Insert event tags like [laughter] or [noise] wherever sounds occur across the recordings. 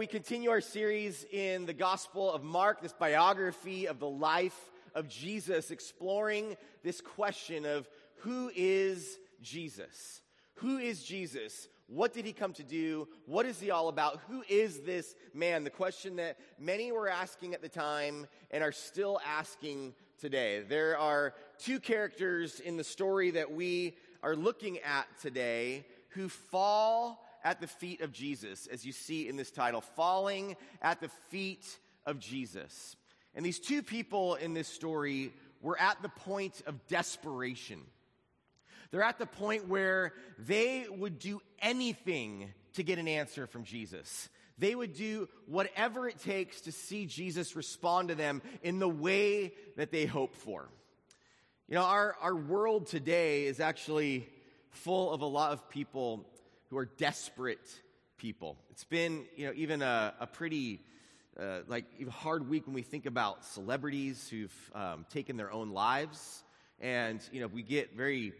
We continue our series in the Gospel of Mark, this biography of the life of Jesus, exploring this question of who is Jesus? Who is Jesus? What did he come to do? What is he all about? Who is this man? The question that many were asking at the time and are still asking today. There are two characters in the story that we are looking at today who fall at the feet of Jesus, as you see in this title, falling at the feet of Jesus. And these two people in this story were at the point of desperation. They're at the point where they would do anything to get an answer from Jesus. They would do whatever it takes to see Jesus respond to them in the way that they hope for. You know, our, our world today is actually full of a lot of people who are desperate people. It's been, you know, even a, a pretty uh, like hard week when we think about celebrities who've um, taken their own lives, and you know we get very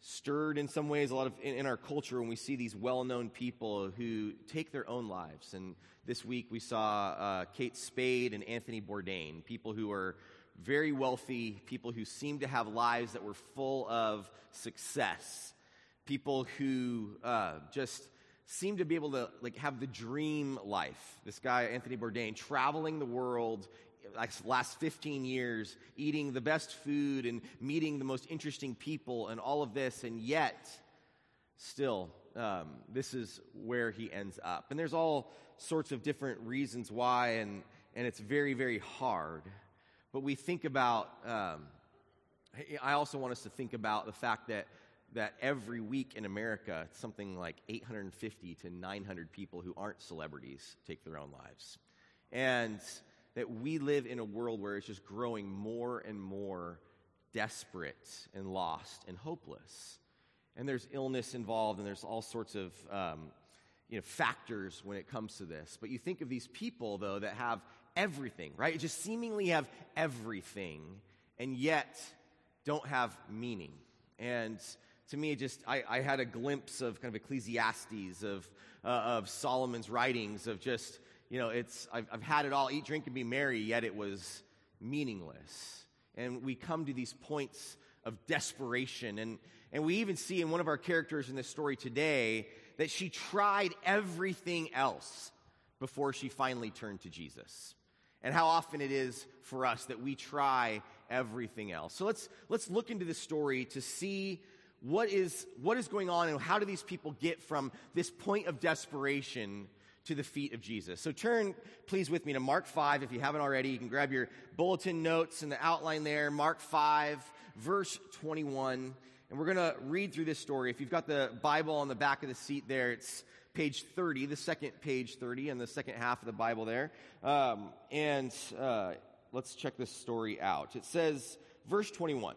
stirred in some ways a lot of in, in our culture when we see these well-known people who take their own lives. And this week we saw uh, Kate Spade and Anthony Bourdain, people who are very wealthy, people who seem to have lives that were full of success people who uh, just seem to be able to like have the dream life. This guy Anthony Bourdain traveling the world like last 15 years eating the best food and meeting the most interesting people and all of this and yet still um, this is where he ends up and there's all sorts of different reasons why and and it's very very hard but we think about um, i also want us to think about the fact that that every week in America, something like 850 to 900 people who aren't celebrities take their own lives. And that we live in a world where it's just growing more and more desperate and lost and hopeless. And there's illness involved, and there's all sorts of um, you know, factors when it comes to this. But you think of these people, though, that have everything, right? Just seemingly have everything, and yet don't have meaning. And to me, just I, I, had a glimpse of kind of Ecclesiastes, of, uh, of Solomon's writings, of just, you know, it's, I've, I've had it all, eat, drink, and be merry, yet it was meaningless. And we come to these points of desperation. And, and we even see in one of our characters in this story today that she tried everything else before she finally turned to Jesus. And how often it is for us that we try everything else. So let's, let's look into this story to see what is, what is going on and how do these people get from this point of desperation to the feet of Jesus. So turn, please, with me to Mark 5 if you haven't already. You can grab your bulletin notes and the outline there. Mark 5, verse 21. And we're going to read through this story. If you've got the Bible on the back of the seat there, it's page 30, the second page 30, and the second half of the Bible there. Um, and uh, let's check this story out. It says, verse 21.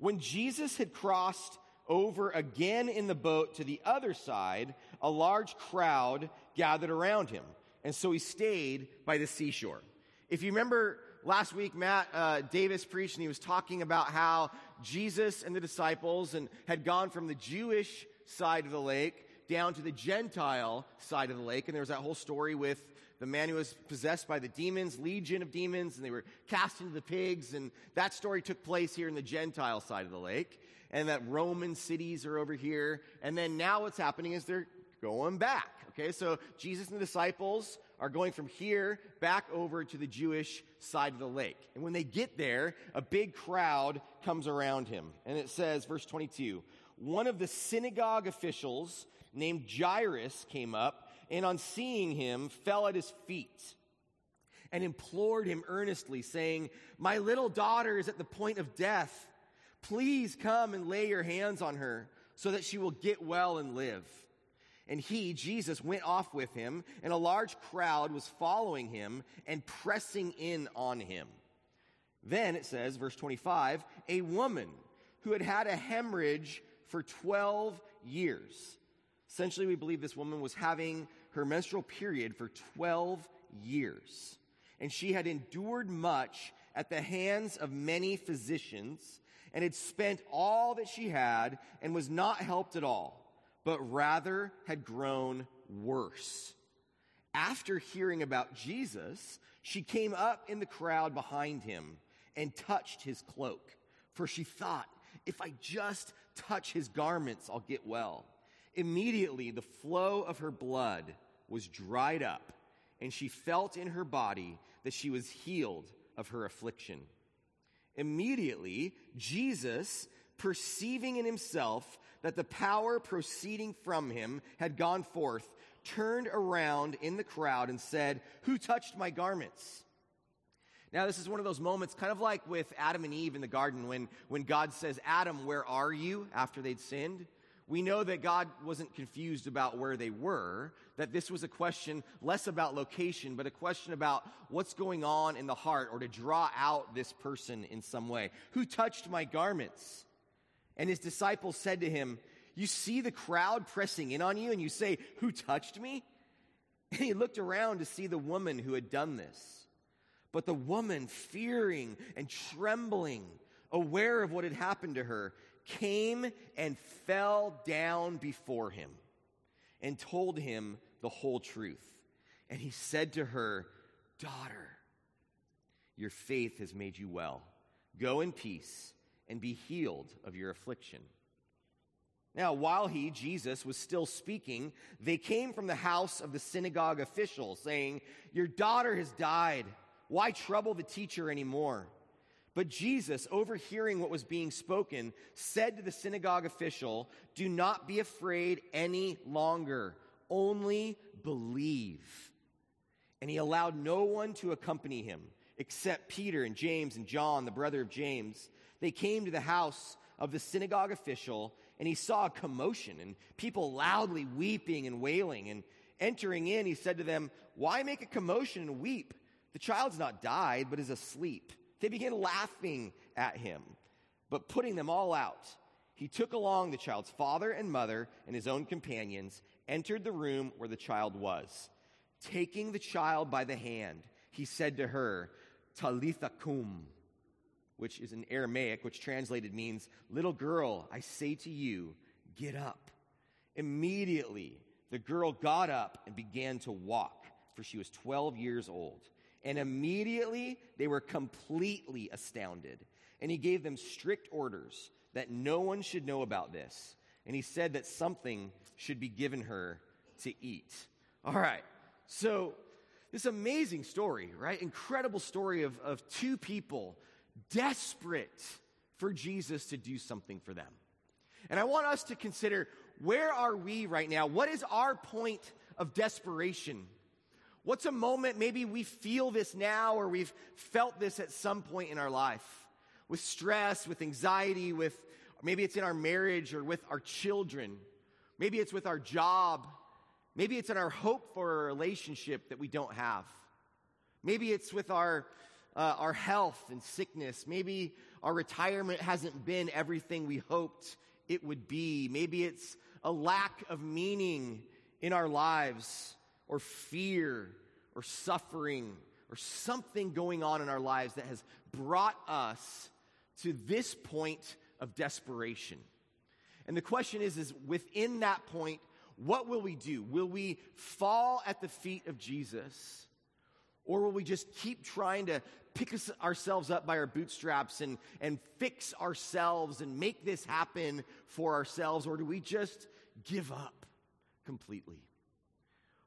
When Jesus had crossed over again in the boat to the other side, a large crowd gathered around him. And so he stayed by the seashore. If you remember last week, Matt uh, Davis preached and he was talking about how Jesus and the disciples and had gone from the Jewish side of the lake down to the Gentile side of the lake. And there was that whole story with the man who was possessed by the demons, legion of demons, and they were cast into the pigs. And that story took place here in the Gentile side of the lake. And that Roman cities are over here. And then now what's happening is they're going back. Okay, so Jesus and the disciples are going from here back over to the Jewish side of the lake. And when they get there, a big crowd comes around him. And it says, verse 22, one of the synagogue officials named Jairus came up and on seeing him fell at his feet and implored him earnestly, saying, My little daughter is at the point of death. Please come and lay your hands on her so that she will get well and live. And he, Jesus, went off with him, and a large crowd was following him and pressing in on him. Then it says, verse 25, a woman who had had a hemorrhage for 12 years. Essentially, we believe this woman was having her menstrual period for 12 years. And she had endured much at the hands of many physicians and had spent all that she had and was not helped at all, but rather had grown worse. After hearing about Jesus, she came up in the crowd behind him and touched his cloak, for she thought, if I just touch his garments, I'll get well. Immediately, the flow of her blood was dried up, and she felt in her body that she was healed of her affliction. Immediately, Jesus, perceiving in himself that the power proceeding from him had gone forth, turned around in the crowd and said, Who touched my garments? Now, this is one of those moments, kind of like with Adam and Eve in the garden, when, when God says, Adam, where are you? after they'd sinned. We know that God wasn't confused about where they were, that this was a question less about location, but a question about what's going on in the heart or to draw out this person in some way. Who touched my garments? And his disciples said to him, You see the crowd pressing in on you, and you say, Who touched me? [laughs] And he looked around to see the woman who had done this. But the woman, fearing and trembling, aware of what had happened to her, came and fell down before him and told him the whole truth. And he said to her, Daughter, your faith has made you well. Go in peace and be healed of your affliction. Now, while he, Jesus, was still speaking, they came from the house of the synagogue official, saying, Your daughter has died. Why trouble the teacher anymore? But Jesus, overhearing what was being spoken, said to the synagogue official, Do not be afraid any longer, only believe. And he allowed no one to accompany him except Peter and James and John, the brother of James. They came to the house of the synagogue official, and he saw a commotion and people loudly weeping and wailing. And entering in, he said to them, Why make a commotion and weep? The child's not died, but is asleep. They began laughing at him, but putting them all out, he took along the child's father and mother and his own companions, entered the room where the child was. Taking the child by the hand, he said to her, Talitha cum, which is in Aramaic, which translated means, Little girl, I say to you, get up. Immediately, the girl got up and began to walk, for she was 12 years old. And immediately they were completely astounded. And he gave them strict orders that no one should know about this. And he said that something should be given her to eat. All right. So, this amazing story, right? Incredible story of, of two people desperate for Jesus to do something for them. And I want us to consider where are we right now? What is our point of desperation? What's a moment, maybe we feel this now or we've felt this at some point in our life with stress, with anxiety, with maybe it's in our marriage or with our children. Maybe it's with our job. Maybe it's in our hope for a relationship that we don't have. Maybe it's with our, uh, our health and sickness. Maybe our retirement hasn't been everything we hoped it would be. Maybe it's a lack of meaning in our lives or fear or suffering or something going on in our lives that has brought us to this point of desperation. And the question is, is within that point, what will we do? Will we fall at the feet of Jesus? Or will we just keep trying to pick us, ourselves up by our bootstraps and, and fix ourselves and make this happen for ourselves? Or do we just give up completely?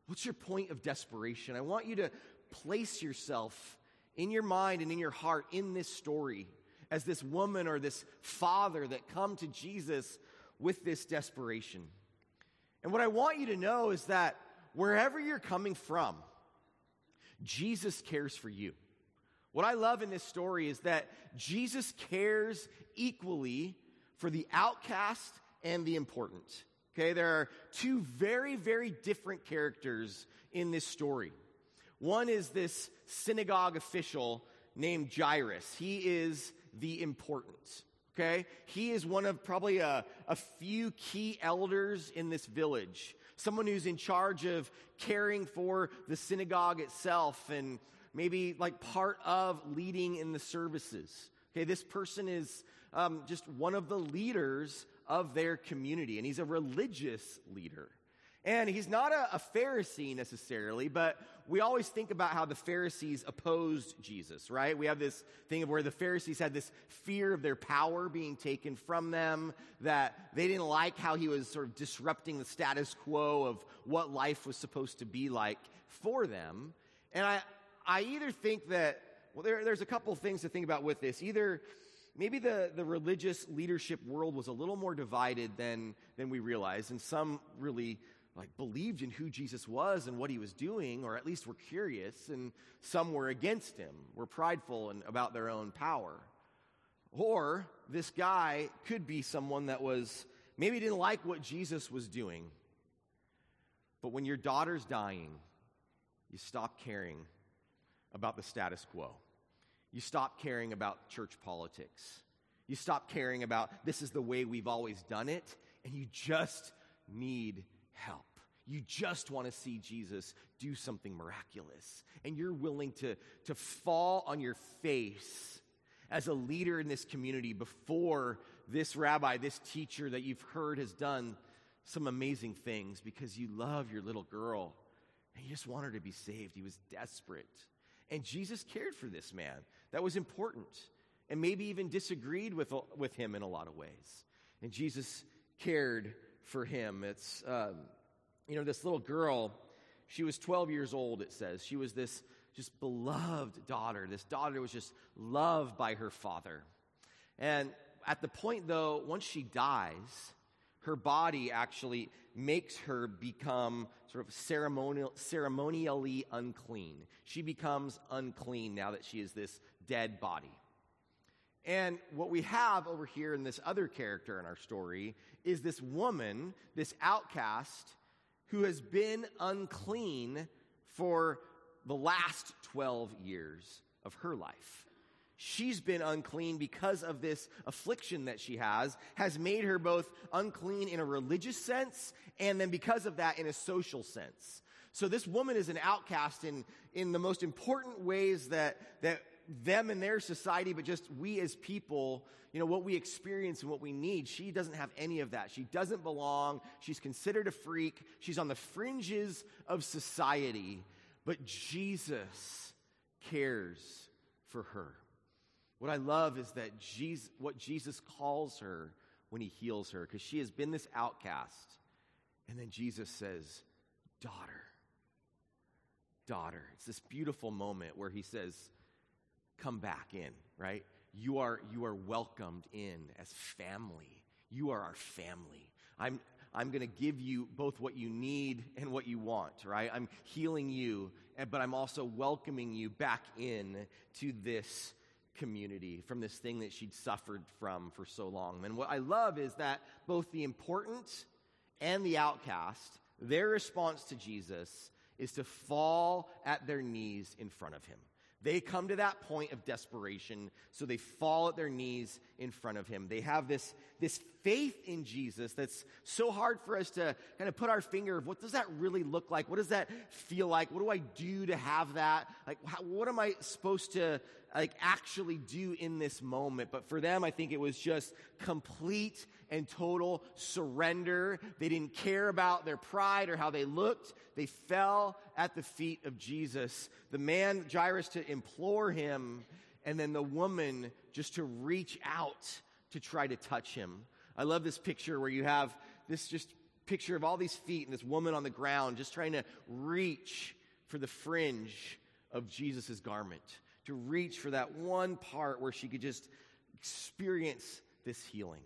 What's your point of desperation? I want you to place yourself in your mind and in your heart in this story as this woman or this father that come to Jesus with this desperation. And what I want you to know is that wherever you're coming from, Jesus cares for you. What I love in this story is that Jesus cares equally for the outcast and the important. Okay, there are two very, very different characters in this story. One is this synagogue official named Jairus. He is the important. Okay? He is one of probably a, a few key elders in this village. Someone who's in charge of caring for the synagogue itself and maybe like part of leading in the services. Okay, this person is um, just one of the leaders of their community, and he's a religious leader. And he's not a, a, Pharisee necessarily, but we always think about how the Pharisees opposed Jesus, right? We have this thing of where the Pharisees had this fear of their power being taken from them, that they didn't like how he was sort of disrupting the status quo of what life was supposed to be like for them. And I, I either think that, well, there, there's a couple things to think about with this. Either maybe the, the religious leadership world was a little more divided than, than we realized, and some really like believed in who Jesus was and what he was doing, or at least were curious, and some were against him, were prideful and about their own power. Or this guy could be someone that was maybe didn't like what Jesus was doing. But when your daughter's dying, you stop caring about the status quo. You stop caring about church politics. You stop caring about this is the way we've always done it, and you just need help. You just want to see Jesus do something miraculous. And you're willing to, to fall on your face as a leader in this community before this rabbi, this teacher that you've heard has done some amazing things because you love your little girl and you just want her to be saved. He was desperate. And Jesus cared for this man. That was important. And maybe even disagreed with, with him in a lot of ways. And Jesus cared for him. It's. Um, you know, this little girl, she was 12 years old, it says. She was this just beloved daughter. This daughter was just loved by her father. And at the point, though, once she dies, her body actually makes her become sort of ceremonial, ceremonially unclean. She becomes unclean now that she is this dead body. And what we have over here in this other character in our story is this woman, this outcast, who has been unclean for the last 12 years of her life. She's been unclean because of this affliction that she has, has made her both unclean in a religious sense and then because of that in a social sense. So this woman is an outcast in, in the most important ways that, that them and their society, but just we as people, you know, what we experience and what we need. She doesn't have any of that. She doesn't belong. She's considered a freak. She's on the fringes of society. But Jesus cares for her. What I love is that Jesus, what Jesus calls her when he heals her, because she has been this outcast. And then Jesus says, Daughter, daughter. It's this beautiful moment where he says, come back in, right? You are, you are welcomed in as family. You are our family. I'm, I'm going to give you both what you need and what you want, right? I'm healing you, but I'm also welcoming you back in to this community from this thing that she'd suffered from for so long. And what I love is that both the important and the outcast, their response to Jesus is to fall at their knees in front of him. They come to that point of desperation, so they fall at their knees in front of him. They have this, this faith in Jesus that's so hard for us to kind of put our finger of what does that really look like? What does that feel like? What do I do to have that? Like, how, what am I supposed to like actually do in this moment? But for them, I think it was just complete and total surrender. They didn't care about their pride or how they looked. They fell at the feet of Jesus. The man, Jairus, to implore him, and then the woman just to reach out to try to touch him. I love this picture where you have this just picture of all these feet and this woman on the ground just trying to reach for the fringe of Jesus' garment, to reach for that one part where she could just experience this healing.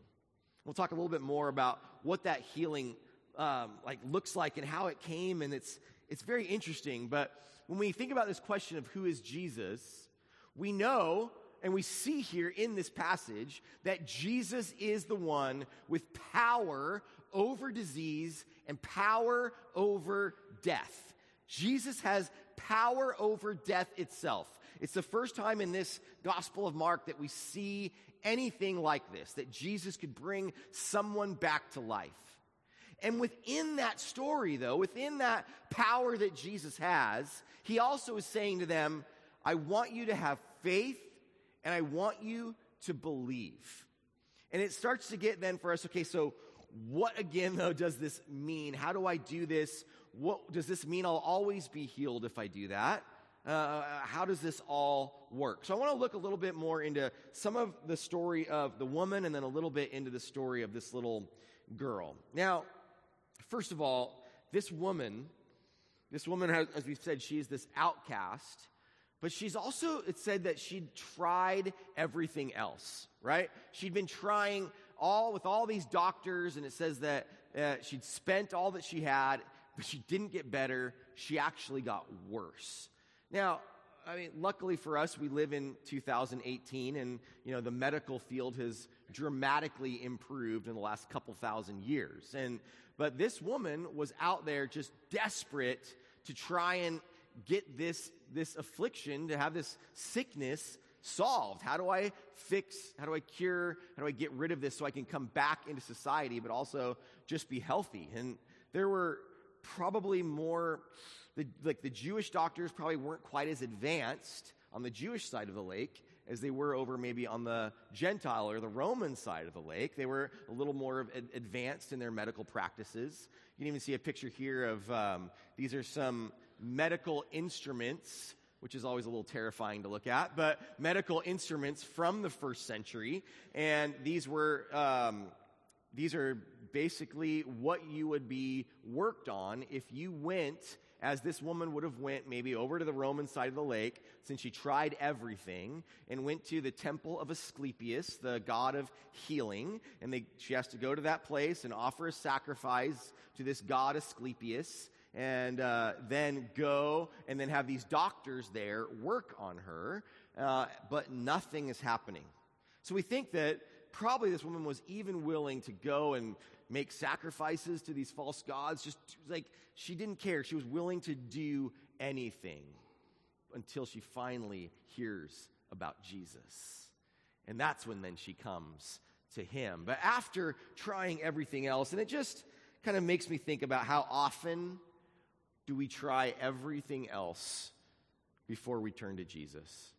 We'll talk a little bit more about what that healing um, like looks like and how it came, and it's it's very interesting. But when we think about this question of who is Jesus, we know and we see here in this passage that Jesus is the one with power over disease and power over death. Jesus has power over death itself. It's the first time in this Gospel of Mark that we see anything like this, that Jesus could bring someone back to life. And within that story, though, within that power that Jesus has, he also is saying to them, I want you to have faith and I want you to believe. And it starts to get then for us, okay, so what again, though, does this mean? How do I do this? What does this mean I'll always be healed if I do that? Uh, how does this all work? So I want to look a little bit more into some of the story of the woman and then a little bit into the story of this little girl. Now, first of all, this woman, this woman, as we said, she is this outcast, but she's also, it said that she'd tried everything else, right? She'd been trying all with all these doctors, and it says that uh, she'd spent all that she had, but she didn't get better. She actually got worse. Now, I mean, luckily for us, we live in 2018, and you know the medical field has dramatically improved in the last couple thousand years. And but this woman was out there just desperate to try and get this this affliction, to have this sickness solved? How do I fix, how do I cure, how do I get rid of this so I can come back into society, but also just be healthy? And there were probably more, the, like the Jewish doctors probably weren't quite as advanced on the Jewish side of the lake as they were over maybe on the Gentile or the Roman side of the lake. They were a little more advanced in their medical practices. You can even see a picture here of um, these are some medical instruments which is always a little terrifying to look at, but medical instruments from the first century. And these were, um, these are basically what you would be worked on if you went, as this woman would have went maybe over to the Roman side of the lake, since she tried everything, and went to the temple of Asclepius, the god of healing. And they, she has to go to that place and offer a sacrifice to this god Asclepius and uh, then go and then have these doctors there work on her, uh, but nothing is happening. So we think that probably this woman was even willing to go and make sacrifices to these false gods. Just like she didn't care. She was willing to do anything until she finally hears about Jesus. And that's when then she comes to him. But after trying everything else, and it just kind of makes me think about how often do we try everything else before we turn to Jesus?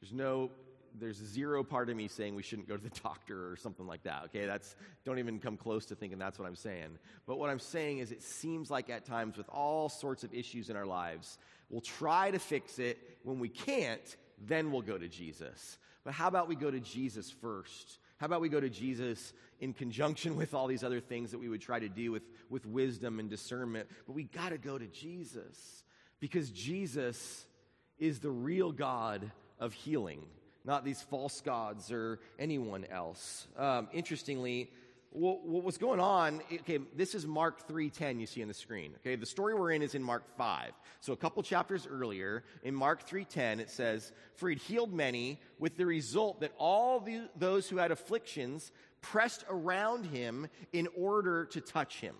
There's no there's zero part of me saying we shouldn't go to the [laughs] doctor or something like that. Okay, that's don't even come close to thinking that's what I'm saying. But what I'm saying is it seems like at times with all sorts of issues in our lives, we'll try to fix it. When we can't, then we'll go to Jesus. But how about we go to Jesus first? How about we go to Jesus in conjunction with all these other things that we would try to do with, with wisdom and discernment? But we got to go to Jesus because Jesus is the real God of healing, not these false gods or anyone else. Um, interestingly, what, what was going on okay this is mark 3.10 you see on the screen okay the story we're in is in mark 5 so a couple chapters earlier in mark 3.10 it says for he'd healed many with the result that all the, those who had afflictions pressed around him in order to touch him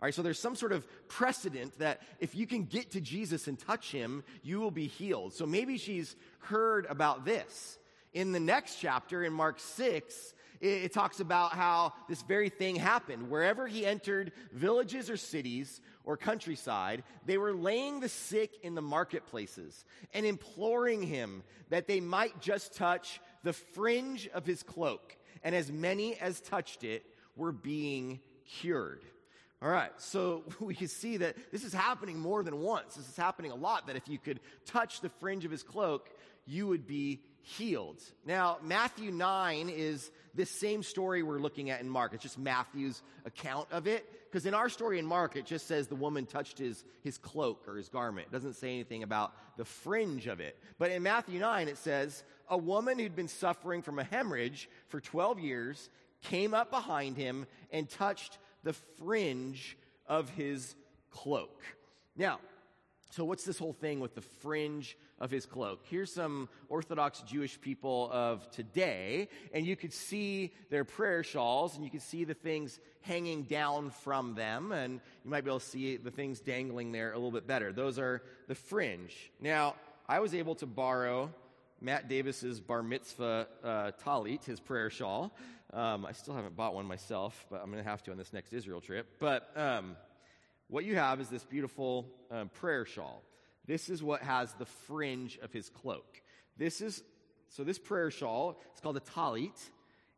all right, so there's some sort of precedent that if you can get to Jesus and touch him, you will be healed. So maybe she's heard about this. In the next chapter, in Mark 6, it, it talks about how this very thing happened. Wherever he entered villages or cities or countryside, they were laying the sick in the marketplaces and imploring him that they might just touch the fringe of his cloak. And as many as touched it were being cured. All right, so [laughs] we can see that this is happening more than once. This is happening a lot, that if you could touch the fringe of his cloak, you would be healed. Now, Matthew 9 is this same story we're looking at in Mark. It's just Matthew's account of it. Because in our story in Mark, it just says the woman touched his, his cloak or his garment. It doesn't say anything about the fringe of it. But in Matthew 9, it says, A woman who'd been suffering from a hemorrhage for 12 years came up behind him and touched the fringe of his cloak. Now, so, what's this whole thing with the fringe of his cloak? Here's some Orthodox Jewish people of today, and you could see their prayer shawls, and you could see the things hanging down from them, and you might be able to see the things dangling there a little bit better. Those are the fringe. Now, I was able to borrow Matt Davis's bar mitzvah uh, talit, his prayer shawl. Um, I still haven't bought one myself, but I'm going to have to on this next Israel trip. But um, what you have is this beautiful um, prayer shawl. This is what has the fringe of his cloak. This is, so this prayer shawl, it's called a talit,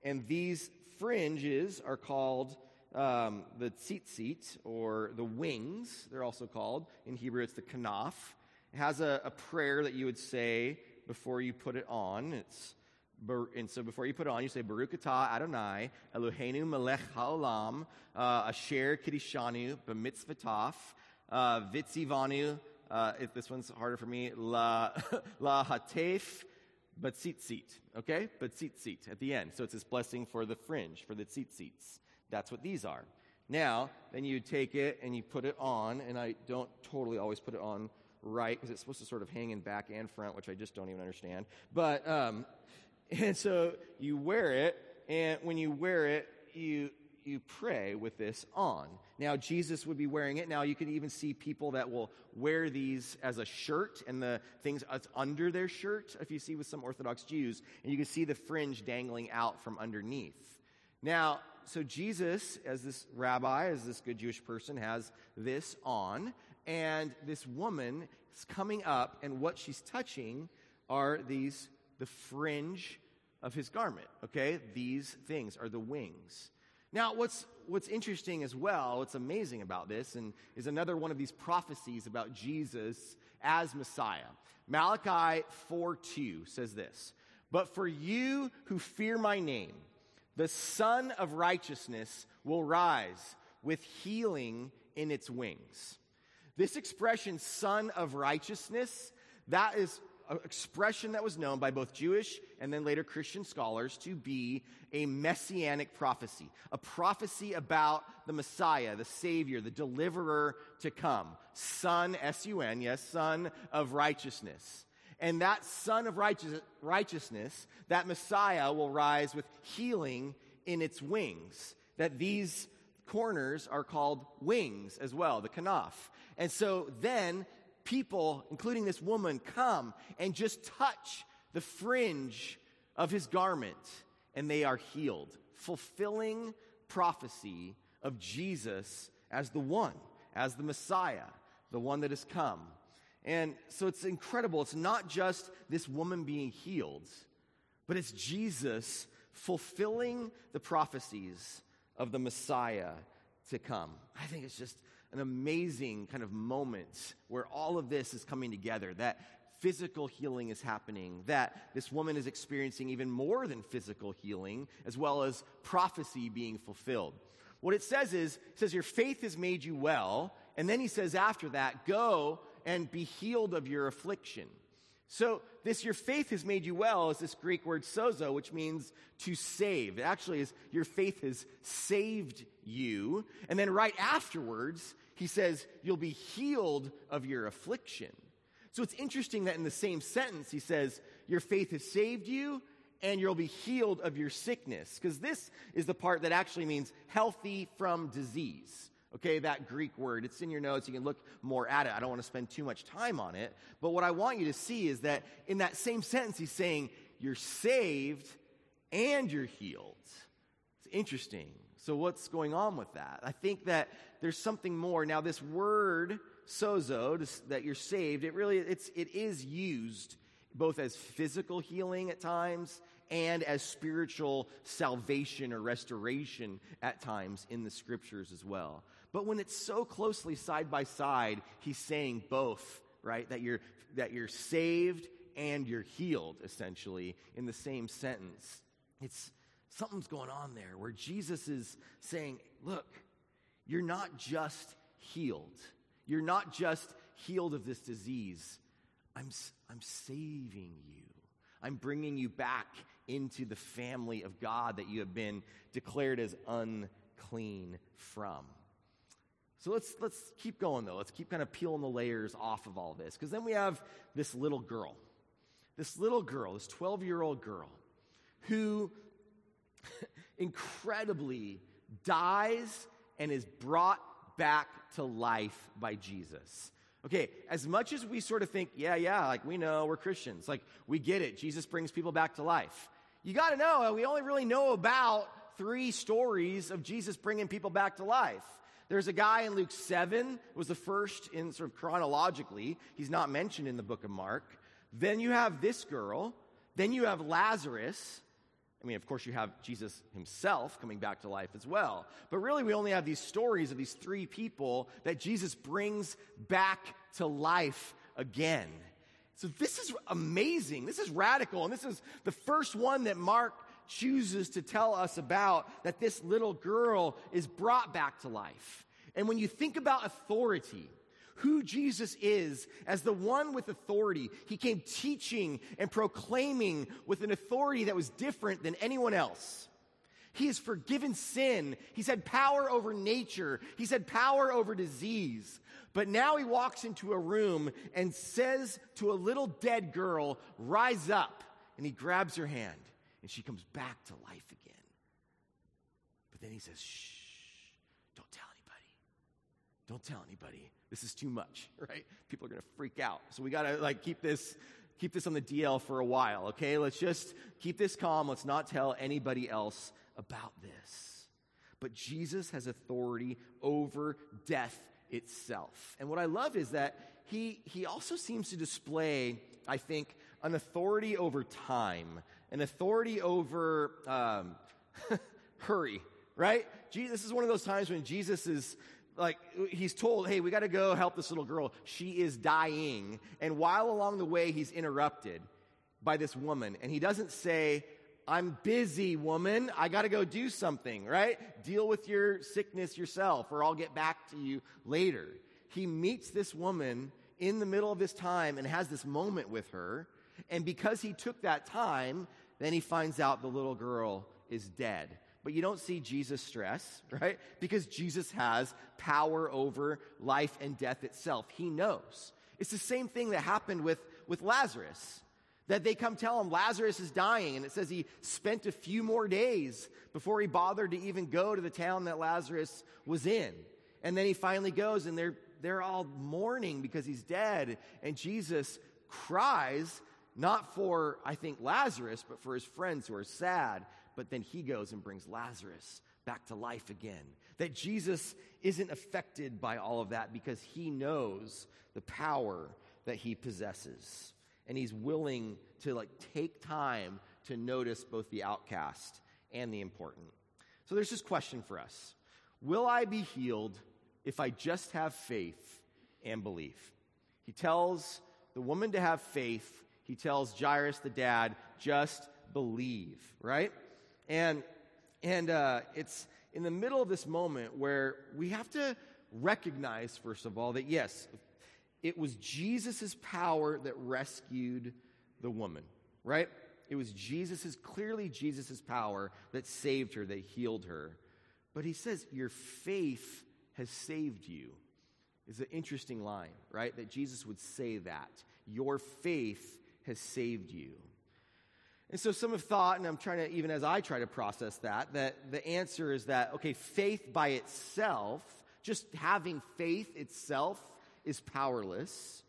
and these fringes are called um, the tzitzit, or the wings, they're also called. In Hebrew, it's the kanaf. It has a, a prayer that you would say before you put it on. It's and so before you put it on, you say, Baruch atah Adonai, Eloheinu melech haolam, uh, asher kidishanu, b'mitzvataf, uh, vitzivanu, uh, if this one's harder for me, la, [laughs] la hatef, but tzitzit, okay? But tzitzit at the end. So it's this blessing for the fringe, for the tzitzits. That's what these are. Now, then you take it and you put it on, and I don't totally always put it on right because it's supposed to sort of hang in back and front, which I just don't even understand. But, um, and so you wear it, and when you wear it, you you pray with this on. Now, Jesus would be wearing it. Now, you can even see people that will wear these as a shirt and the things under their shirt, if you see with some Orthodox Jews, and you can see the fringe dangling out from underneath. Now, so Jesus, as this rabbi, as this good Jewish person, has this on, and this woman is coming up, and what she's touching are these, the fringe of his garment, okay? These things are the wings. Now, what's, what's interesting as well, what's amazing about this, and is another one of these prophecies about Jesus as Messiah. Malachi 4 2 says this But for you who fear my name, the Sun of Righteousness will rise with healing in its wings. This expression, Sun of Righteousness, that is expression that was known by both Jewish and then later Christian scholars to be a messianic prophecy, a prophecy about the Messiah, the Savior, the deliverer to come. Son, S U N, yes, Son of righteousness. And that Son of righteous, righteousness, that Messiah will rise with healing in its wings. That these corners are called wings as well, the kanaf. And so then people, including this woman, come and just touch the fringe of his garment and they are healed, fulfilling prophecy of Jesus as the one, as the Messiah, the one that has come. And so it's incredible. It's not just this woman being healed, but it's Jesus fulfilling the prophecies of the Messiah to come. I think it's just an amazing kind of moment where all of this is coming together that physical healing is happening, that this woman is experiencing even more than physical healing, as well as prophecy being fulfilled. What it says is, it says, Your faith has made you well. And then he says after that, Go and be healed of your affliction. So, this your faith has made you well is this Greek word sozo, which means to save. It actually is your faith has saved you. And then right afterwards, he says, You'll be healed of your affliction. So it's interesting that in the same sentence, he says, Your faith has saved you, and you'll be healed of your sickness. Because this is the part that actually means healthy from disease. Okay, that Greek word. It's in your notes. You can look more at it. I don't want to spend too much time on it. But what I want you to see is that in that same sentence, he's saying, You're saved and you're healed. It's interesting. So, what's going on with that? I think that there's something more. Now, this word, sozo, that you're saved, it really, it's, it is used both as physical healing at times and as spiritual salvation or restoration at times in the scriptures as well. But when it's so closely side by side, he's saying both, right? That you're, that you're saved and you're healed, essentially, in the same sentence. It's something's going on there where Jesus is saying, look, you're not just healed. You're not just healed of this disease. I'm, I'm saving you. I'm bringing you back into the family of God that you have been declared as unclean from. So let's, let's keep going though. Let's keep kind of peeling the layers off of all of this. Because then we have this little girl. This little girl, this 12 year old girl, who [laughs] incredibly dies and is brought back to life by Jesus. Okay, as much as we sort of think, yeah, yeah, like we know we're Christians, like we get it, Jesus brings people back to life. You got to know, we only really know about three stories of Jesus bringing people back to life. There's a guy in Luke 7, was the first in sort of chronologically. He's not mentioned in the book of Mark. Then you have this girl. Then you have Lazarus. I mean, of course, you have Jesus himself coming back to life as well. But really, we only have these stories of these three people that Jesus brings back to life again. So this is amazing. This is radical. And this is the first one that Mark chooses to tell us about that this little girl is brought back to life. And when you think about authority, who Jesus is as the one with authority. He came teaching and proclaiming with an authority that was different than anyone else. He has forgiven sin. He's had power over nature. He's had power over disease. But now he walks into a room and says to a little dead girl, Rise up. And he grabs her hand and she comes back to life again. But then he says, Shh, don't tell anybody. Don't tell anybody this is too much, [laughs] right? People are going to freak out. So we got to like keep this keep this on the DL for a while, okay? Let's just keep this calm. Let's not tell anybody else about this. But Jesus has authority over death itself. And what I love is that he he also seems to display, I think, an authority over time, an authority over um, [laughs] hurry, right? This is one of those times when Jesus is like he's told, hey, we got to go help this little girl. She is dying. And while along the way, he's interrupted by this woman. And he doesn't say, I'm busy, woman. I got to go do something, right? Deal with your sickness yourself, or I'll get back to you later. He meets this woman in the middle of this time and has this moment with her. And because he took that time, then he finds out the little girl is dead. But you don't see Jesus stress, [laughs] right? Because Jesus has power over life and death itself. He knows. It's the same thing that happened with, with Lazarus. That they come tell him Lazarus is dying, and it says he spent a few more days before he bothered to even go to the town that Lazarus was in. And then he finally goes, and they're, they're all mourning because he's dead. And Jesus cries, not for, I think, Lazarus, but for his friends who are sad but then he goes and brings Lazarus back to life again. That Jesus isn't affected by all of that because he knows the power that he possesses. And he's willing to like take time to notice both the outcast and the important. So there's this question for us. Will I be healed if I just have faith and belief? He tells the woman to have faith. He tells Jairus the dad, just believe, right? And, and uh, it's in the middle of this moment where we have to recognize, first of all, that yes, it was Jesus' power that rescued the woman, right? It was Jesus' clearly Jesus' power that saved her, that healed her. But he says, Your faith has saved you. Is an interesting line, right? That Jesus would say that. Your faith has saved you. And so some have thought, and I'm trying to, even as I try to process that, that the answer is that, okay, faith by itself, just having faith itself is powerless.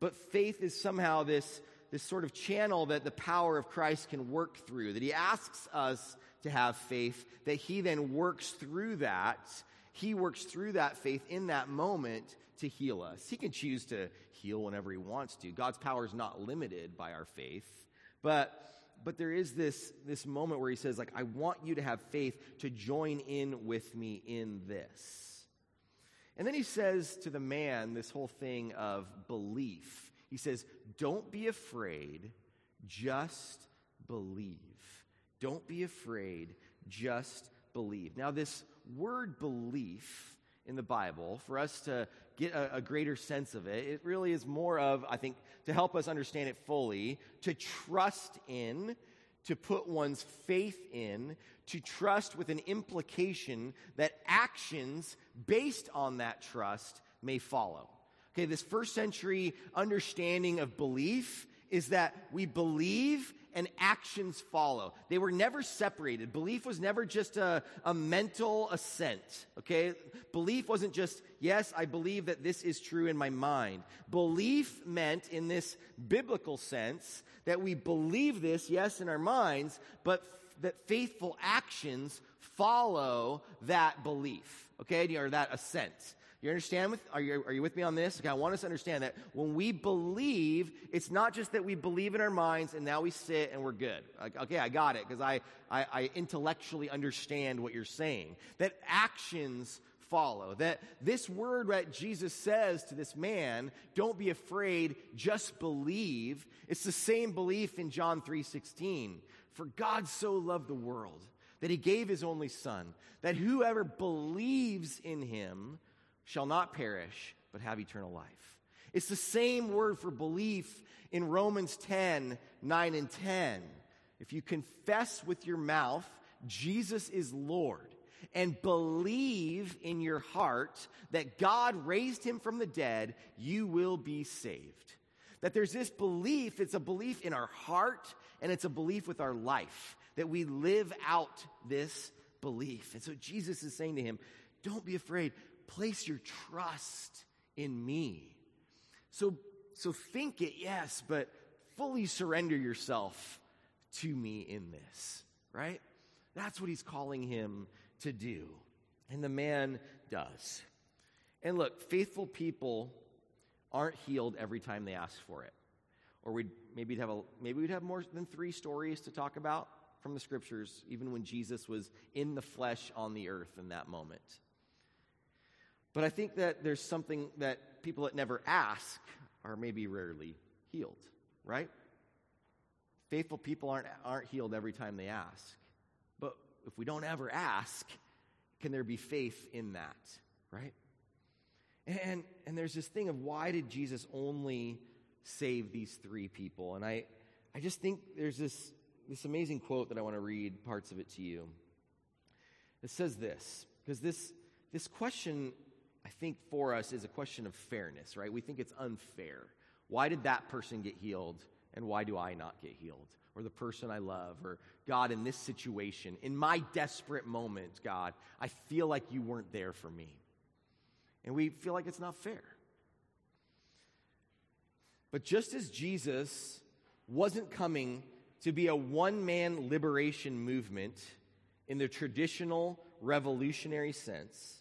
But faith is somehow this, this sort of channel that the power of Christ can work through, that he asks us to have faith, that he then works through that. He works through that faith in that moment to heal us. He can choose to heal whenever he wants to. God's power is not limited by our faith. But but there is this, this moment where he says, like, I want you to have faith to join in with me in this. And then he says to the man this whole thing of belief. He says, Don't be afraid, just believe. Don't be afraid, just believe. Now, this word belief in the Bible, for us to get a, a, greater sense of it, it really is more of, I think, to help us understand it fully, to trust in, to put one's faith in, to trust with an implication that actions based on that trust may follow. Okay, this first century understanding of belief is that we believe and actions follow. They were never separated. Belief was never just a, a mental assent, okay? Belief wasn't just, yes, I believe that this is true in my mind. Belief meant, in this biblical sense, that we believe this, yes, in our minds, but f- that faithful actions follow that belief, okay, or that assent. You understand with, are you, are you with me on this? Okay, I want us to understand that when we believe, it's not just that we believe in our minds and now we sit and we're good. Like, okay, I got it because I, I, I intellectually understand what you're saying. That actions follow. That this word that Jesus says to this man, don't be afraid, just believe. It's the same belief in John 3:16. For God so loved the world that he gave his only son, that whoever believes in him shall not perish, but have eternal life. It's the same word for belief in Romans 10 9 and 10. If you confess with your mouth Jesus is Lord and believe in your heart that God raised him from the dead, you will be saved. That there's this belief, it's a belief in our heart and it's a belief with our life, that we live out this belief. And so Jesus is saying to him, Don't be afraid place your trust in me. So, so think it, yes, but fully surrender yourself to me in this, right? That's what he's calling him to do. And the man does. And look, faithful people aren't healed every time they ask for it. Or we'd maybe have a maybe we'd have more than three stories to talk about from the scriptures, even when Jesus was in the flesh on the earth in that moment. But I think that there's something that people that never ask are maybe rarely healed, right? Faithful people aren't, aren't healed every time they ask. But if we don't ever ask, can there be faith in that, right? And, and there's this thing of why did Jesus only save these three people? And I, I just think there's this, this amazing quote that I want to read parts of it to you. It says this, because this, this question I think for us is a question of fairness, right? We think it's unfair. Why did that person get healed and why do I not get healed? Or the person I love, or God, in this situation, in my desperate moment, God, I feel like you weren't there for me. And we feel like it's not fair. But just as Jesus wasn't coming to be a one man liberation movement in the traditional revolutionary sense,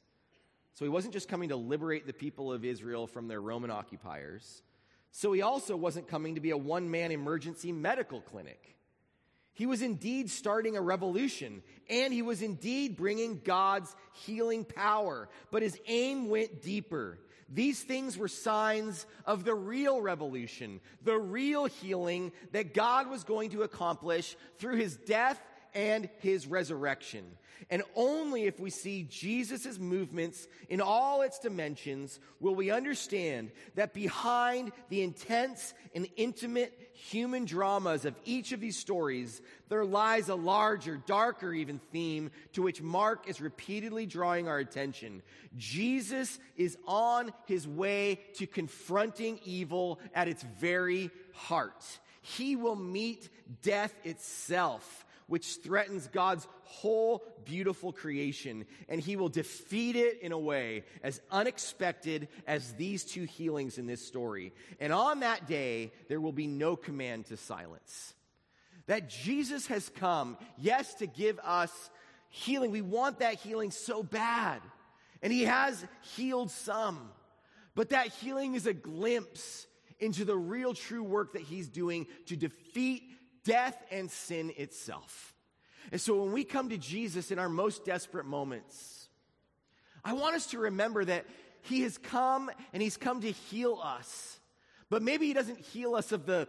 so he wasn't just coming to liberate the people of Israel from their Roman occupiers. So he also wasn't coming to be a one man emergency medical clinic. He was indeed starting a revolution, and he was indeed bringing God's healing power. But his aim went deeper. These things were signs of the real revolution, the real healing that God was going to accomplish through his death and his resurrection. And only if we see Jesus' movements in all its dimensions will we understand that behind the intense and intimate human dramas of each of these stories, there lies a larger, darker even theme to which Mark is repeatedly drawing our attention. Jesus is on his way to confronting evil at its very heart. He will meet death itself which threatens God's whole beautiful creation, and he will defeat it in a way as unexpected as these two healings in this story. And on that day, there will be no command to silence. That Jesus has come, yes, to give us healing. We want that healing so bad. And he has healed some. But that healing is a glimpse into the real true work that he's doing to defeat death and sin itself. And so when we come to Jesus in our most desperate moments, I want us to remember that he has come and he's come to heal us. But maybe he doesn't heal us of the,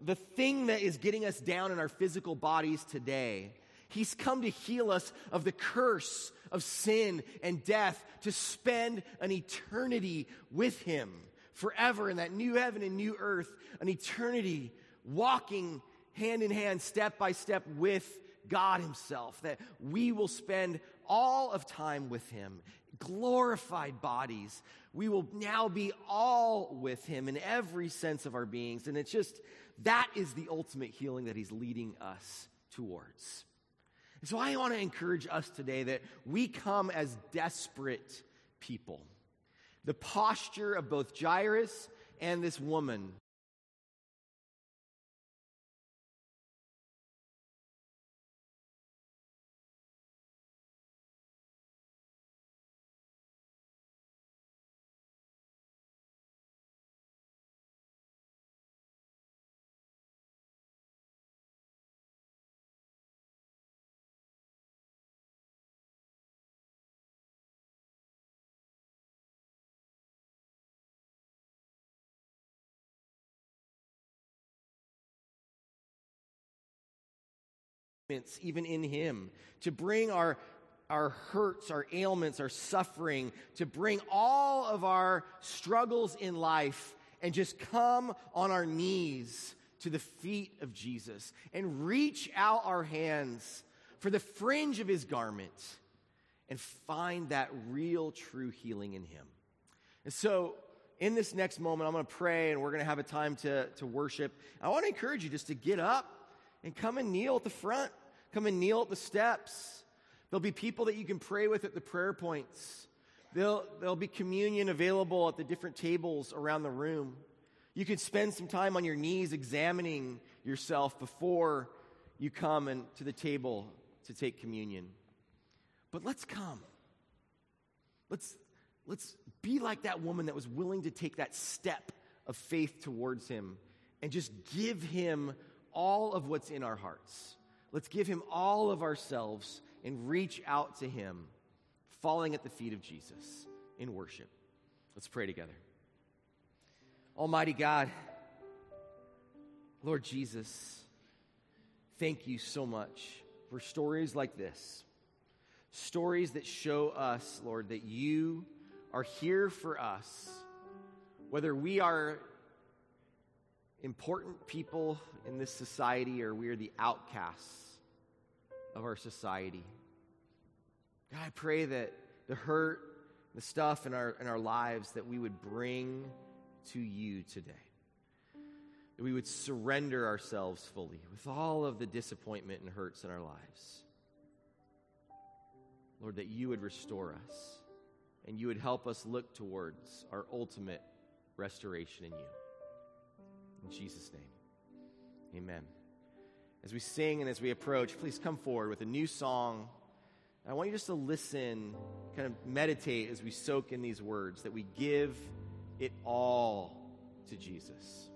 the thing that is getting us down in our physical bodies today. He's come to heal us of the curse of sin and death to spend an eternity with him forever in that new heaven and new earth, an eternity walking hand in hand, step by step with God Himself, that we will spend all of time with Him, glorified bodies. We will now be all with Him in every sense of our beings. And it's just, that is the ultimate healing that He's leading us towards. And so I want to encourage us today that we come as desperate people. The posture of both Jairus and this woman even in Him, to bring our, our hurts, our ailments, our suffering, to bring all of our struggles in life and just come on our knees to the feet of Jesus and reach out our hands for the fringe of His garment and find that real, true healing in Him. And so, in this next moment, I'm going to pray and we're going to have a time to, to worship. I want to encourage you just to get up and come and kneel at the front, come and kneel at the steps. There'll be people that you can pray with at the prayer points. There'll, there'll be communion available at the different tables around the room. You can spend some time on your knees examining yourself before you come and to the table to take communion. But let's come. Let's, let's be like that woman that was willing to take that step of faith towards him and just give him all of what's in our hearts. Let's give him all of ourselves and reach out to him, falling at the feet of Jesus in worship. Let's pray together. Almighty God, Lord Jesus, thank you so much for stories like this. Stories that show us, Lord, that you are here for us, whether we are important people in this society or we are the outcasts of our society. God, I pray that the hurt, the stuff in our, in our lives that we would bring to you today. That we would surrender ourselves fully with all of the disappointment and hurts in our lives. Lord, that you would restore us and you would help us look towards our ultimate restoration in you. In Jesus' name, amen. As we sing and as we approach, please come forward with a new song. I want you just to listen, kind of meditate as we soak in these words that we give it all to Jesus.